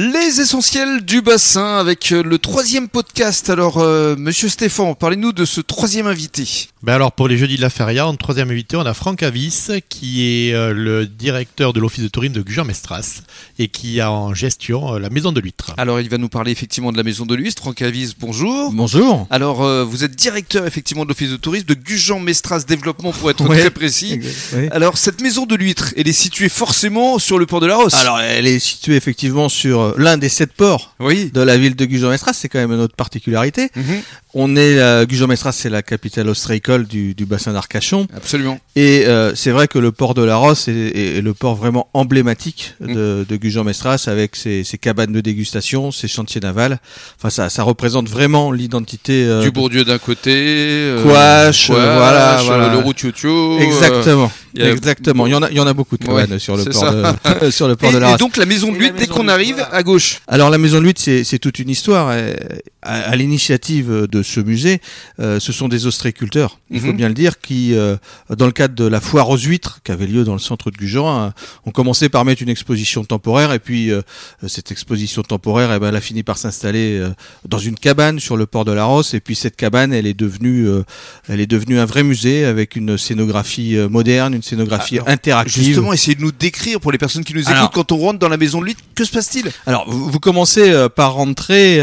Les essentiels du bassin avec euh, le troisième podcast. Alors, euh, monsieur Stéphane, parlez-nous de ce troisième invité. Ben alors pour les jeudis de la feria, en troisième invité, on a Franck Avis, qui est euh, le directeur de l'office de tourisme de Gujan-Mestras et qui a en gestion euh, la maison de l'huître. Alors, il va nous parler effectivement de la maison de l'huître. Franck Avis, bonjour. Bonjour. Alors, euh, vous êtes directeur effectivement de l'office de tourisme de Gujan-Mestras Développement pour être Ouais. très précis. Alors, cette maison de l'huître, elle est située forcément sur le port de la Rosse. Alors, elle est située effectivement sur euh, l'un des sept ports oui. de la ville de Gujan-Mestras. C'est quand même une autre particularité. Mhm. On est euh, Gujan-Mestras, c'est la capitale ostréicole du, du bassin d'Arcachon. Absolument. Et euh, c'est vrai que le port de la Rosse est, est- est le port vraiment emblématique de, de Gujan-Mestras avec ses, ses cabanes de dégustation, ses chantiers navals. Enfin, ça, ça représente vraiment l'identité euh, du Bourdieu d'un côté. euh, euh, voilà, voilà. Le Routiotio. Exactement, il y a- exactement. Il y en a, il y a beaucoup de Ouais, cabanes sur le port de, sur le Et, de la et Rosse. donc la maison de Et l'huître, dès qu'on arrive à gauche. Alors la Maison de l'Huître, c'est toute une histoire. À, à l'initiative de ce musée, euh, ce sont des ostréiculteurs, il faut Mhm. bien le dire, qui, euh, dans le cadre de la foire aux huîtres, qui avait lieu dans le centre de Gujan, euh, ont commencé par mettre une exposition temporaire, et puis euh, cette exposition temporaire, eh ben, elle a fini par s'installer dans une cabane sur le port de la Rosse, et puis cette cabane, elle est devenue, elle est devenue un vrai musée avec une scénographie moderne, une scénographie Alors, interactive. Justement, essayez de nous décrire pour les personnes qui nous écoutent Alors- quand on rentre dans la maison de l'huître, que se passe-t-il? Alors, vous, vous commencez par rentrer,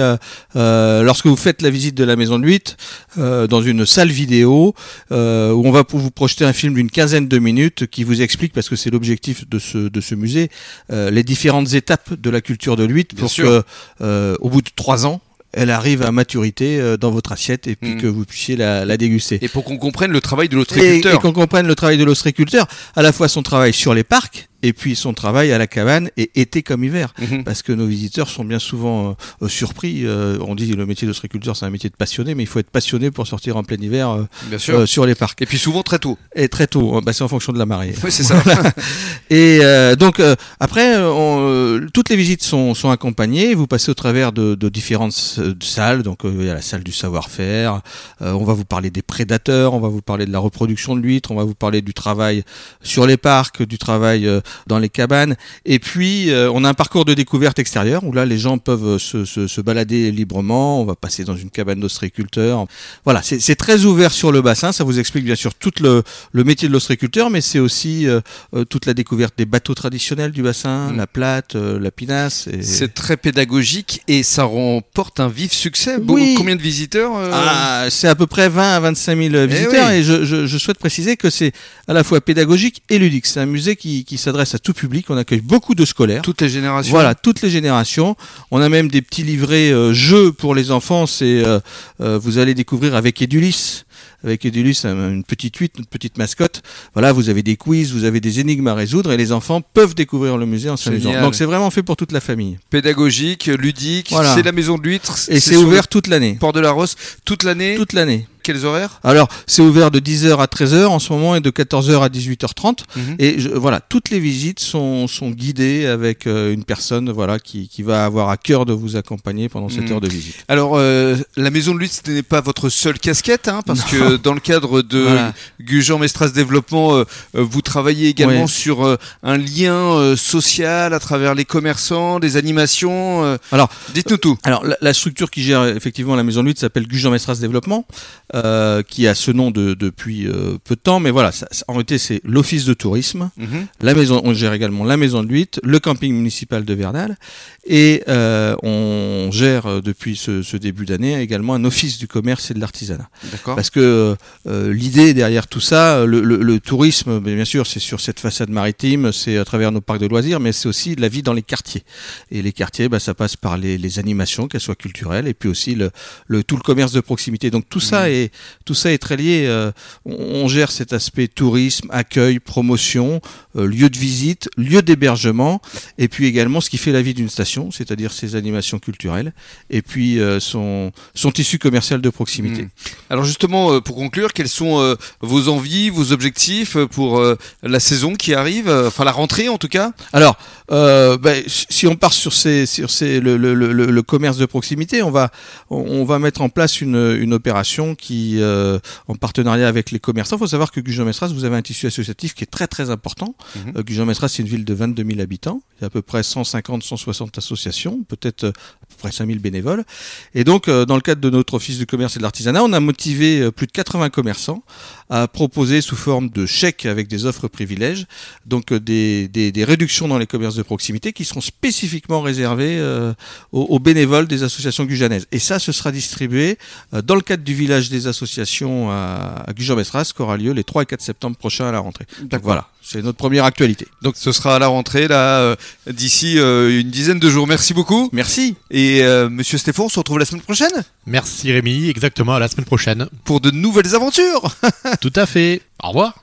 lorsque vous faites la visite de la maison de l'huître, euh, dans une salle vidéo euh, où on va vous projeter un film d'une quinzaine de minutes qui vous explique, parce que c'est l'objectif de ce, de ce musée, euh, les différentes étapes de la culture de l'huître pour sûr. que, au bout de trois ans, elle arrive à maturité dans votre assiette et puis Mhm. que vous puissiez la, la déguster. Et pour qu'on comprenne le travail de Et, et l'ostréiculteur. qu'on comprenne le travail de l'ostréiculteur, à la fois son travail sur les parcs et puis son travail à la cabane, et été comme hiver Mhm. parce que nos visiteurs sont bien souvent euh, euh, surpris. Euh, on dit le métier d'ostréiculteur, c'est un métier de passionné, mais il faut être passionné pour sortir en plein hiver euh, Bien sûr. sur les parcs. Et puis souvent très tôt. Et très tôt, hein, bah, c'est en fonction de la marée. Oui, c'est ça. Et donc après, on, toutes les visites sont, sont accompagnées. Vous passez au travers de, de différentes salles. Donc il y a la salle du savoir-faire. On va vous parler des prédateurs. On va vous parler de la reproduction de l'huître. On va vous parler du travail sur les parcs, du travail dans les cabanes. Et puis euh, on a un parcours de découverte extérieure où là les gens peuvent euh, se, se, se balader librement. On va passer dans une cabane d'ostréiculteur. Voilà, c'est très ouvert sur le bassin. Ça vous explique bien sûr tout le, le métier de l'ostréiculteur, mais c'est aussi euh, euh, toute la découverte des bateaux traditionnels du bassin, Mm. la plate, euh, la pinasse. Et... C'est très pédagogique et ça remporte un vif succès. Bon, Oui. Combien de visiteurs euh, Ah, c'est à peu près 20 à 25 000 visiteurs oui. et je, je- je souhaite préciser que c'est à la fois pédagogique et ludique. C'est un musée qui, qui s'adresse à tout public. On accueille beaucoup de scolaires. Toutes les générations. Voilà, toutes les générations. On a même des petits livrets euh, jeux pour les enfants. C'est euh, euh, vous allez découvrir avec Edulis. Avec Edulis, un- une petite huître, une petite mascotte. Voilà, vous avez des quiz, vous avez des énigmes à résoudre et les enfants peuvent découvrir le musée en s'amusant. Donc c'est vraiment fait pour toute la famille. Pédagogique, ludique. Voilà. C'est la maison de l'huître. Et c'est ouvert toute l'année. Port de la Rosse toute l'année. Toute l'année. Quels horaires Alors, c'est ouvert de 10h à 13h en ce moment et de 14h à 18h30. Mhm. Et je- voilà, toutes les visites sont, sont guidées avec euh, une personne voilà, qui, qui va avoir à cœur de vous accompagner pendant cette Mhm. heure de visite. Alors, euh, la maison de l'huître, ce n'est pas votre seule casquette, hein, parce que dans le cadre de Voilà. Gujan Mestras Développement, euh, vous travaillez également sur un lien social à travers les commerçants, des animations. Alors, dites-nous tout. Alors, la, la structure qui gère effectivement la maison de lutte s'appelle Gujan Mestras Développement, euh, qui a ce nom de- depuis euh, peu de temps, mais voilà, ça- en réalité, c'est l'office de tourisme. Mhm. La maison, on gère également la maison de l'huître, le camping municipal de Verdal, et euh, on gère depuis ce, ce début d'année également un office du commerce et de l'artisanat. Parce que l'idée derrière tout ça, le, le- le tourisme, bien sûr, c'est sur cette façade maritime, c'est à travers nos parcs de loisirs, mais c'est aussi la vie dans les quartiers. Et les quartiers, bah, ça passe par les, les animations, qu'elles soient culturelles, et puis aussi le, le- tout le commerce de proximité. Donc tout ça est tout ça est très lié. euh, on, gère cet aspect tourisme, accueil, promotion, lieu de visite, lieu d'hébergement, et puis également ce qui fait la vie d'une station, c'est-à-dire ses animations culturelles, et puis euh, son son tissu commercial de proximité. Mhm. Alors justement, euh, pour conclure, quelles sont euh, vos envies, vos objectifs euh, pour euh, la saison qui arrive, euh, enfin la rentrée en tout cas? Alors, euh, ben, si on part sur ces, sur ces, le, le, le, le commerce de proximité, on va, on, on va mettre en place une, une opération qui, euh, en partenariat avec les commerçants, il faut savoir que Gujan Mestras, vous avez un tissu associatif qui est très très important. Mhm. Euh, Gujan-Mestras, c'est une ville de 22 000 habitants. Il y a à peu près 150-160 associations, peut-être euh, à peu près 5 000 bénévoles. Et donc, euh, dans le cadre de notre office du commerce et de l'artisanat, on a motivé plus de 80 commerçants à proposer sous forme de chèques avec des offres privilèges, donc des, des- des réductions dans les commerces de proximité qui seront spécifiquement réservées aux, aux bénévoles des associations gujanaises. Et ça, ce sera distribué dans le cadre du village des associations à, à Gujan-Mestras, qui aura lieu les 3 et 4 septembre prochains à la rentrée. Donc voilà, c'est notre première actualité. Donc ce sera à la rentrée là euh, d'ici euh, une dizaine de jours. Merci beaucoup. Merci. Et euh, Monsieur Stéphane, on se retrouve la semaine prochaine Merci Rémi, exactement, à la semaine prochaine. pour de nouvelles aventures. Tout à fait. Au revoir.